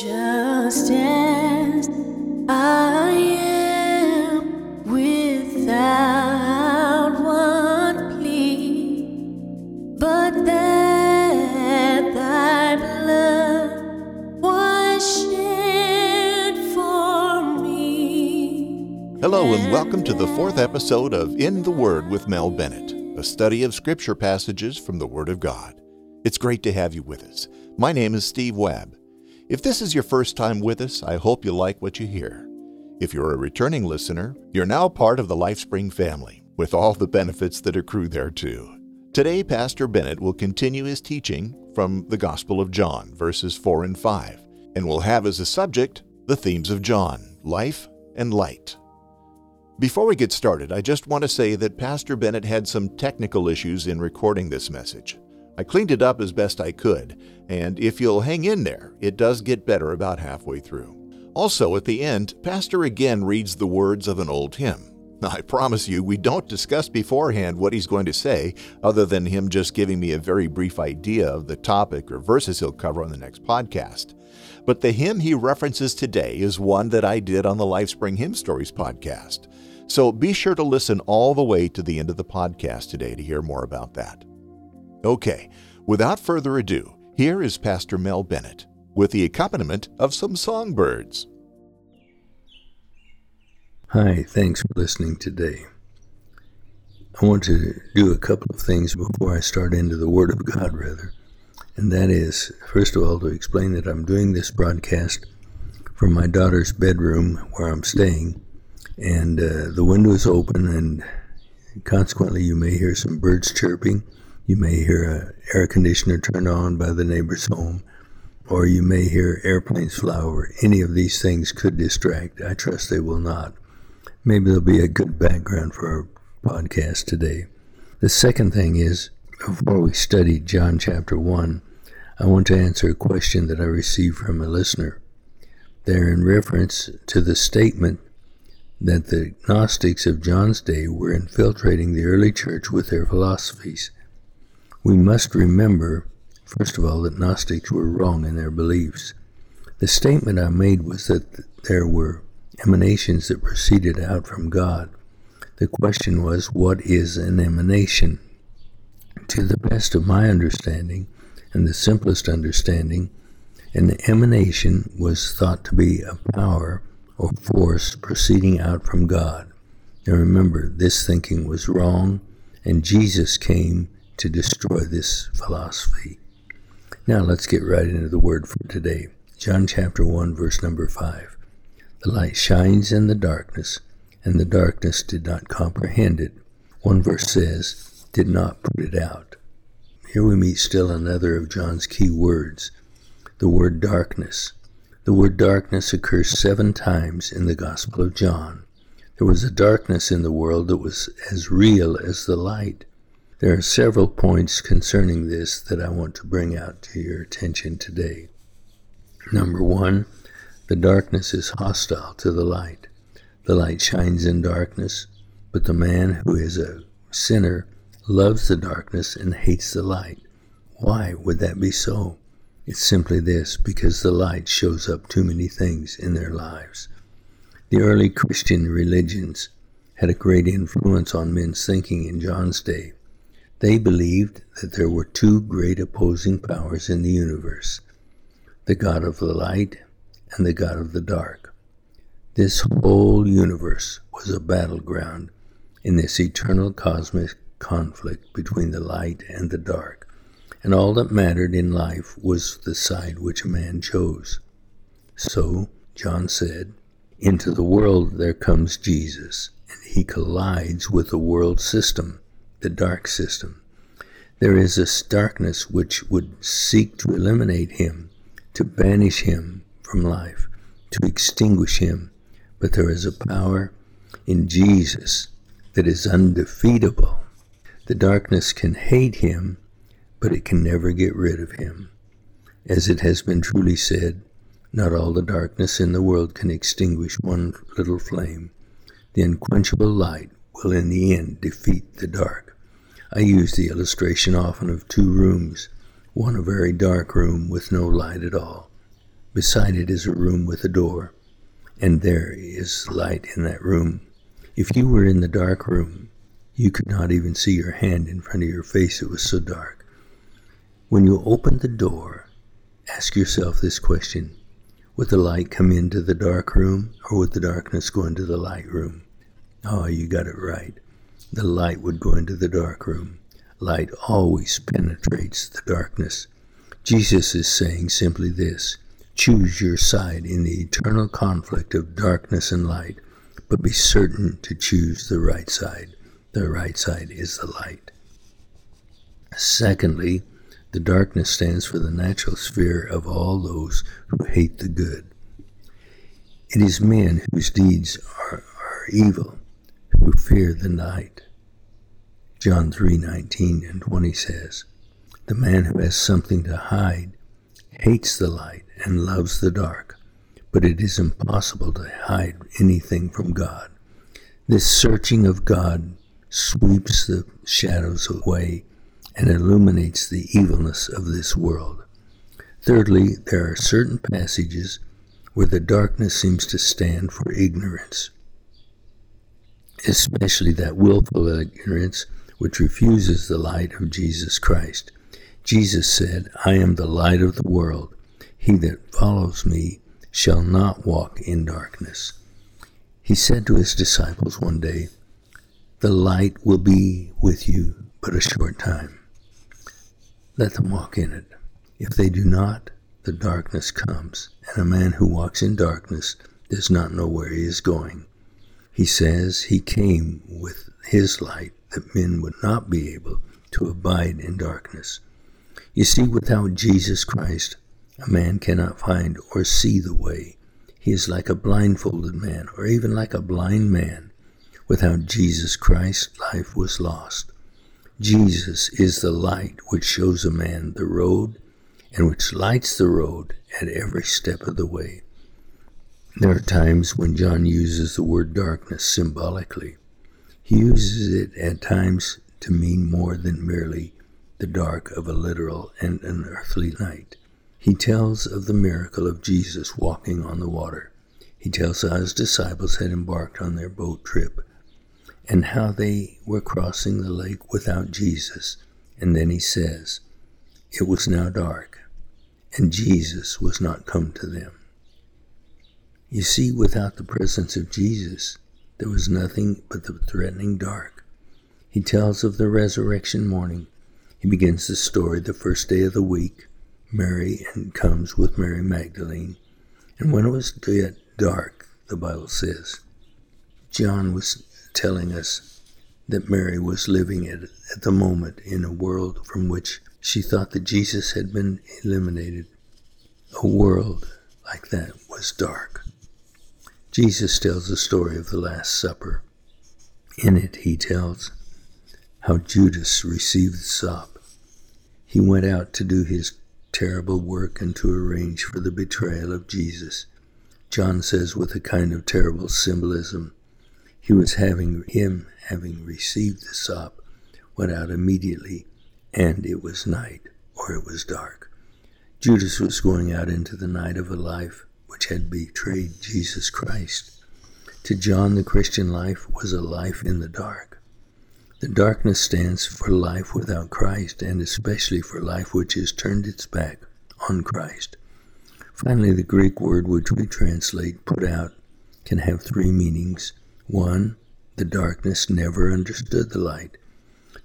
Just as I am without one plea, but thy blood was shed for me. Hello, and welcome to the fourth episode of In the Word with Mel Bennett, a study of scripture passages from the Word of God. It's great to have you with us. My name is Steve Webb. If this is your first time with us, I hope you like what you hear. If you're a returning listener, you're now part of the LifeSpring family, with all the benefits that accrue there too. Today, Pastor Bennett will continue his teaching from the Gospel of John, verses 4 and 5, and will have as a subject the themes of John life and light. Before we get started, I just want to say that Pastor Bennett had some technical issues in recording this message. I cleaned it up as best I could, and if you'll hang in there, it does get better about halfway through. Also, at the end, Pastor again reads the words of an old hymn. I promise you, we don't discuss beforehand what he's going to say, other than him just giving me a very brief idea of the topic or verses he'll cover on the next podcast. But the hymn he references today is one that I did on the LifeSpring Hymn Stories podcast. So be sure to listen all the way to the end of the podcast today to hear more about that. Okay, without further ado, here is Pastor Mel Bennett with the accompaniment of some songbirds. Hi, thanks for listening today. I want to do a couple of things before I start into the Word of God, rather. And that is, first of all, to explain that I'm doing this broadcast from my daughter's bedroom where I'm staying. And uh, the window is open, and consequently, you may hear some birds chirping you may hear an air conditioner turned on by the neighbor's home, or you may hear airplanes fly over. Any of these things could distract. I trust they will not. Maybe there'll be a good background for our podcast today. The second thing is, before we study John chapter 1, I want to answer a question that I received from a listener. They're in reference to the statement that the Gnostics of John's day were infiltrating the early church with their philosophies. We must remember, first of all, that Gnostics were wrong in their beliefs. The statement I made was that there were emanations that proceeded out from God. The question was, what is an emanation? To the best of my understanding, and the simplest understanding, an emanation was thought to be a power or force proceeding out from God. Now remember, this thinking was wrong, and Jesus came to destroy this philosophy. Now let's get right into the word for today. John chapter 1, verse number 5. The light shines in the darkness, and the darkness did not comprehend it. One verse says, did not put it out. Here we meet still another of John's key words, the word darkness. The word darkness occurs seven times in the Gospel of John. There was a darkness in the world that was as real as the light. There are several points concerning this that I want to bring out to your attention today. Number one, the darkness is hostile to the light. The light shines in darkness, but the man who is a sinner loves the darkness and hates the light. Why would that be so? It's simply this because the light shows up too many things in their lives. The early Christian religions had a great influence on men's thinking in John's day. They believed that there were two great opposing powers in the universe the God of the light and the God of the dark. This whole universe was a battleground in this eternal cosmic conflict between the light and the dark, and all that mattered in life was the side which a man chose. So, John said, Into the world there comes Jesus, and he collides with the world system the dark system. There is this darkness which would seek to eliminate him, to banish him from life, to extinguish him. But there is a power in Jesus that is undefeatable. The darkness can hate him, but it can never get rid of him. As it has been truly said, not all the darkness in the world can extinguish one little flame. The unquenchable light will in the end defeat the dark. I use the illustration often of two rooms, one a very dark room with no light at all, Beside it is a room with a door, and there is light in that room. If you were in the dark room, you could not even see your hand in front of your face, it was so dark. When you opened the door, ask yourself this question Would the light come into the dark room, or would the darkness go into the light room? Oh, you got it right. The light would go into the dark room. Light always penetrates the darkness. Jesus is saying simply this choose your side in the eternal conflict of darkness and light, but be certain to choose the right side. The right side is the light. Secondly, the darkness stands for the natural sphere of all those who hate the good. It is men whose deeds are, are evil who fear the night. John 3:19 and 20 says, "The man who has something to hide hates the light and loves the dark, but it is impossible to hide anything from God. This searching of God sweeps the shadows away and illuminates the evilness of this world. Thirdly, there are certain passages where the darkness seems to stand for ignorance, especially that willful ignorance which refuses the light of Jesus Christ. Jesus said, I am the light of the world. He that follows me shall not walk in darkness. He said to his disciples one day, The light will be with you but a short time. Let them walk in it. If they do not, the darkness comes, and a man who walks in darkness does not know where he is going. He says he came with his light that men would not be able to abide in darkness. You see, without Jesus Christ, a man cannot find or see the way. He is like a blindfolded man, or even like a blind man. Without Jesus Christ, life was lost. Jesus is the light which shows a man the road and which lights the road at every step of the way. There are times when John uses the word darkness symbolically. He uses it at times to mean more than merely the dark of a literal and an earthly night. He tells of the miracle of Jesus walking on the water. He tells how his disciples had embarked on their boat trip and how they were crossing the lake without Jesus. And then he says, It was now dark, and Jesus was not come to them. You see, without the presence of Jesus, there was nothing but the threatening dark. He tells of the resurrection morning. He begins the story the first day of the week. Mary and comes with Mary Magdalene. And when it was yet dark, the Bible says, John was telling us that Mary was living at, at the moment in a world from which she thought that Jesus had been eliminated. A world like that was dark. Jesus tells the story of the Last Supper. In it, he tells how Judas received the sop. He went out to do his terrible work and to arrange for the betrayal of Jesus. John says, with a kind of terrible symbolism, he was having him having received the sop, went out immediately, and it was night, or it was dark. Judas was going out into the night of a life which had betrayed Jesus Christ. To John, the Christian life was a life in the dark. The darkness stands for life without Christ, and especially for life which has turned its back on Christ. Finally, the Greek word which we translate put out can have three meanings one, the darkness never understood the light.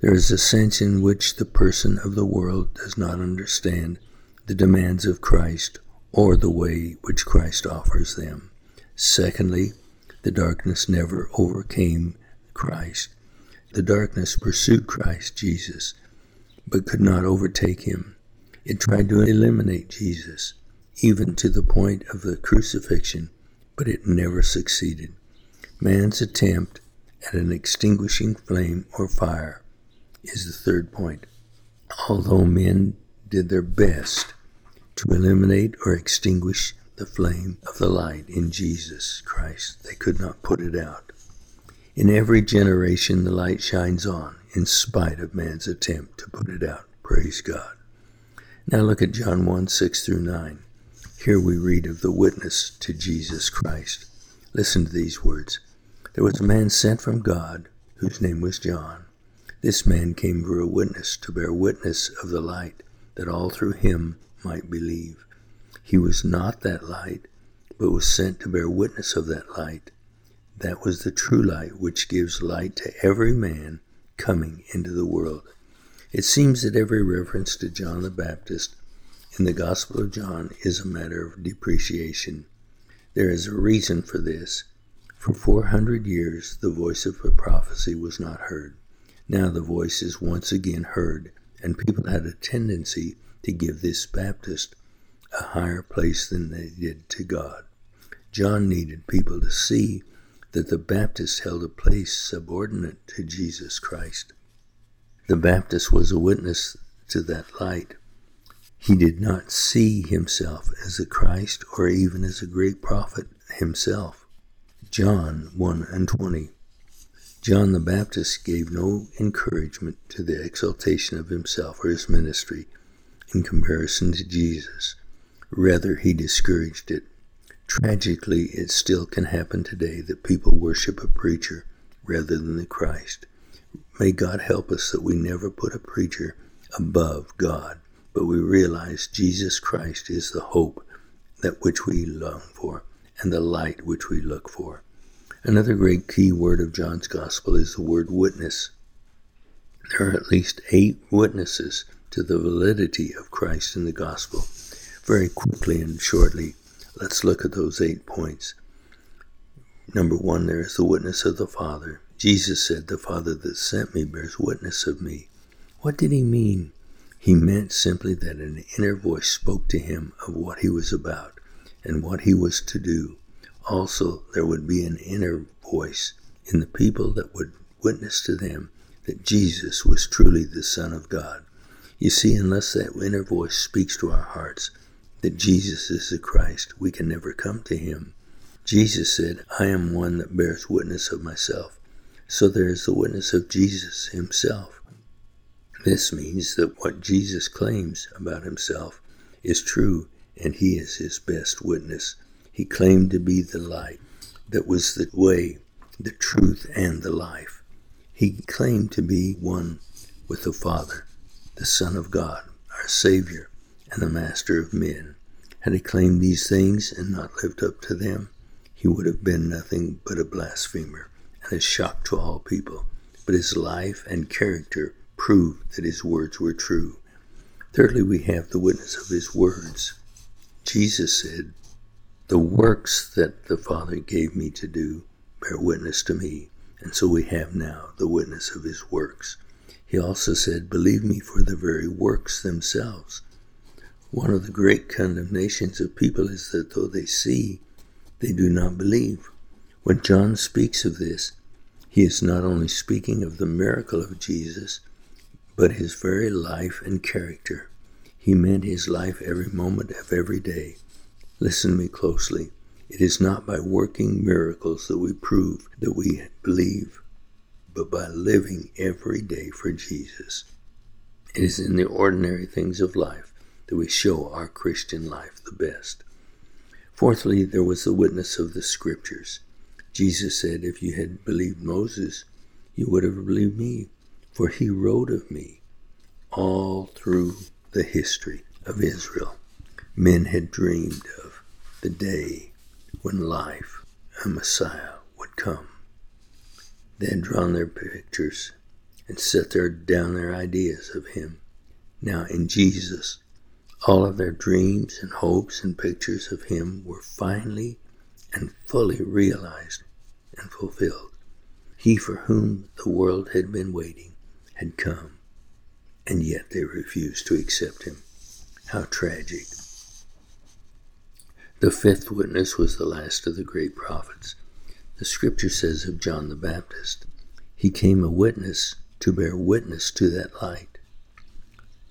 There is a sense in which the person of the world does not understand the demands of Christ or the way which Christ offers them. Secondly, the darkness never overcame Christ. The darkness pursued Christ Jesus, but could not overtake him. It tried to eliminate Jesus, even to the point of the crucifixion, but it never succeeded. Man's attempt at an extinguishing flame or fire is the third point. Although men did their best to eliminate or extinguish the flame of the light in Jesus Christ, they could not put it out. In every generation, the light shines on, in spite of man's attempt to put it out. Praise God. Now look at John 1 6 through 9. Here we read of the witness to Jesus Christ. Listen to these words. There was a man sent from God whose name was John. This man came for a witness to bear witness of the light, that all through him might believe. He was not that light, but was sent to bear witness of that light. That was the true light which gives light to every man coming into the world. It seems that every reference to John the Baptist in the Gospel of John is a matter of depreciation. There is a reason for this. For 400 years, the voice of a prophecy was not heard. Now the voice is once again heard, and people had a tendency to give this Baptist a higher place than they did to God. John needed people to see that the Baptist held a place subordinate to Jesus Christ. The Baptist was a witness to that light. He did not see himself as a Christ or even as a great prophet himself. John 1 and 20. John the Baptist gave no encouragement to the exaltation of himself or his ministry in comparison to Jesus. Rather, he discouraged it. Tragically, it still can happen today that people worship a preacher rather than the Christ. May God help us that we never put a preacher above God, but we realize Jesus Christ is the hope that which we long for and the light which we look for. Another great key word of John's gospel is the word witness. There are at least eight witnesses to the validity of Christ in the gospel. Very quickly and shortly, let's look at those eight points. Number one, there is the witness of the Father. Jesus said, The Father that sent me bears witness of me. What did he mean? He meant simply that an inner voice spoke to him of what he was about and what he was to do. Also, there would be an inner voice in the people that would witness to them that Jesus was truly the Son of God. You see, unless that inner voice speaks to our hearts that Jesus is the Christ, we can never come to him. Jesus said, I am one that bears witness of myself. So there is the witness of Jesus himself. This means that what Jesus claims about himself is true, and he is his best witness. He claimed to be the light that was the way, the truth, and the life. He claimed to be one with the Father, the Son of God, our Savior, and the Master of men. Had he claimed these things and not lived up to them, he would have been nothing but a blasphemer and a shock to all people, but his life and character proved that his words were true. Thirdly, we have the witness of his words. Jesus said, The works that the Father gave me to do bear witness to me, and so we have now the witness of his works. He also said, Believe me for the very works themselves. One of the great condemnations of people is that though they see, they do not believe. When John speaks of this, he is not only speaking of the miracle of Jesus, but his very life and character. He meant his life every moment of every day. Listen to me closely. It is not by working miracles that we prove that we believe, but by living every day for Jesus. It is in the ordinary things of life that we show our Christian life the best. Fourthly, there was the witness of the Scriptures. Jesus said, If you had believed Moses, you would have believed me, for he wrote of me all through the history of Israel. Men had dreamed of the day when life, a Messiah, would come. They had drawn their pictures and set their, down their ideas of him. Now, in Jesus, all of their dreams and hopes and pictures of him were finally and fully realized and fulfilled. He for whom the world had been waiting had come, and yet they refused to accept him. How tragic. The fifth witness was the last of the great prophets. The scripture says of John the Baptist, he came a witness to bear witness to that light.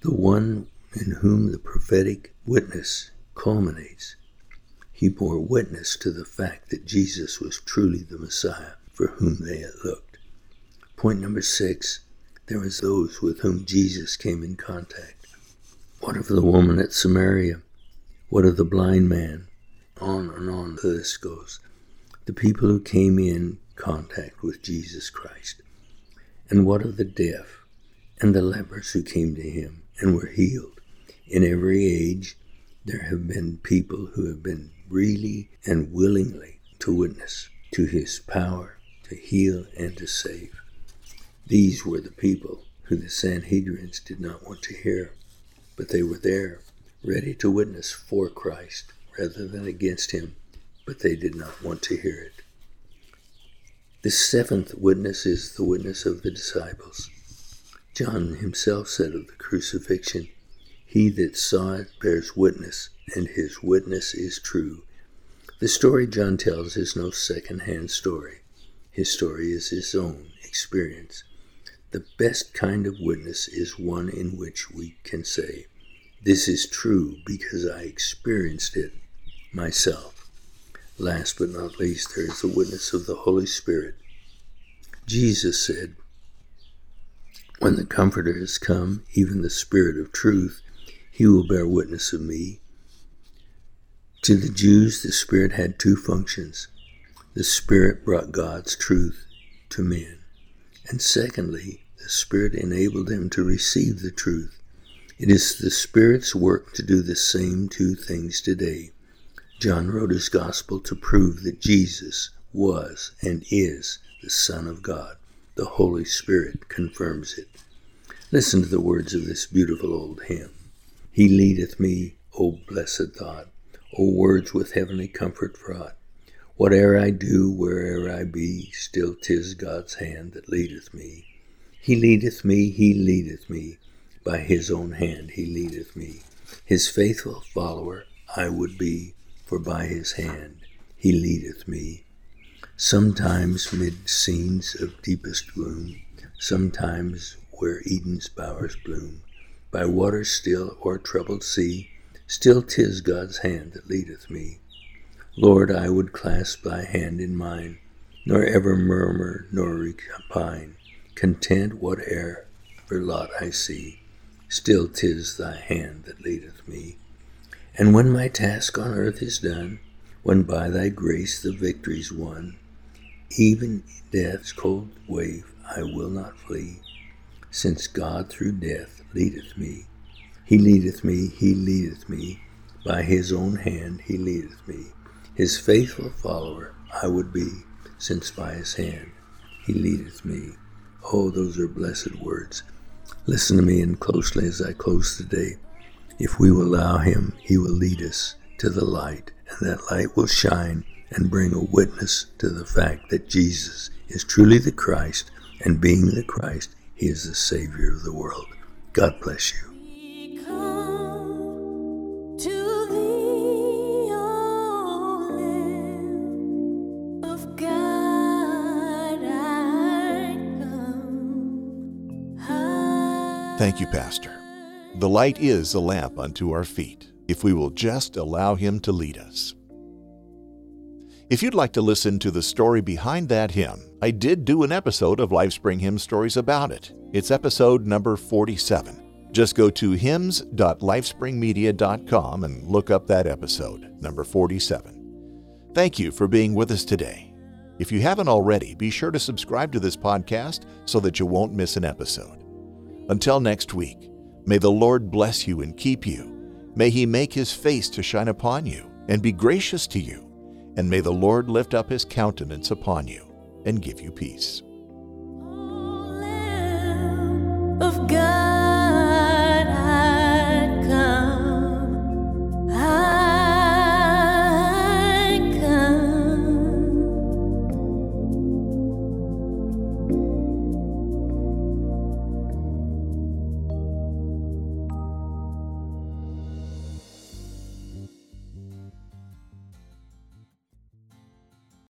The one in whom the prophetic witness culminates he bore witness to the fact that Jesus was truly the Messiah for whom they had looked. Point number six there was those with whom Jesus came in contact. What of the woman at Samaria? What of the blind man? On and on the list goes. The people who came in contact with Jesus Christ. And what of the deaf and the lepers who came to him and were healed? In every age, there have been people who have been really and willingly to witness to his power to heal and to save. These were the people who the Sanhedrins did not want to hear, but they were there, ready to witness for Christ rather than against him, but they did not want to hear it. The seventh witness is the witness of the disciples. John himself said of the crucifixion, He that saw it bears witness, and his witness is true. The story John tells is no second hand story. His story is his own experience. The best kind of witness is one in which we can say, This is true because I experienced it myself. Last but not least, there is the witness of the Holy Spirit. Jesus said, When the Comforter has come, even the Spirit of truth, he will bear witness of me. To the Jews, the Spirit had two functions. The Spirit brought God's truth to men. And secondly, the Spirit enabled them to receive the truth. It is the Spirit's work to do the same two things today. John wrote his gospel to prove that Jesus was and is the Son of God. The Holy Spirit confirms it. Listen to the words of this beautiful old hymn. He leadeth me, O blessed thought, O words with heavenly comfort fraught. Whate'er I do, where'er I be, still 'tis God's hand that leadeth me. He leadeth me, he leadeth me, by his own hand he leadeth me. His faithful follower I would be, for by his hand he leadeth me. Sometimes mid scenes of deepest gloom, sometimes where Eden's bowers bloom, by waters still or troubled sea, still 'tis God's hand that leadeth me. Lord, I would clasp thy hand in mine, nor ever murmur nor repine, content whate'er lot I see, still 'tis thy hand that leadeth me. And when my task on earth is done, when by thy grace the victory's won, even death's cold wave I will not flee, since God through death leadeth me. He leadeth me, he leadeth me, by his own hand he leadeth me. His faithful follower I would be, since by his hand he leadeth me. Oh, those are blessed words. Listen to me and closely as I close today. If we will allow him, he will lead us to the light, and that light will shine and bring a witness to the fact that Jesus is truly the Christ, and being the Christ, he is the Savior of the world. God bless you. Thank you, Pastor. The light is a lamp unto our feet, if we will just allow Him to lead us. If you'd like to listen to the story behind that hymn, I did do an episode of Lifespring Hymn Stories about it. It's episode number 47. Just go to hymns.lifespringmedia.com and look up that episode, number 47. Thank you for being with us today. If you haven't already, be sure to subscribe to this podcast so that you won't miss an episode. Until next week, may the Lord bless you and keep you. May he make his face to shine upon you and be gracious to you. And may the Lord lift up his countenance upon you and give you peace.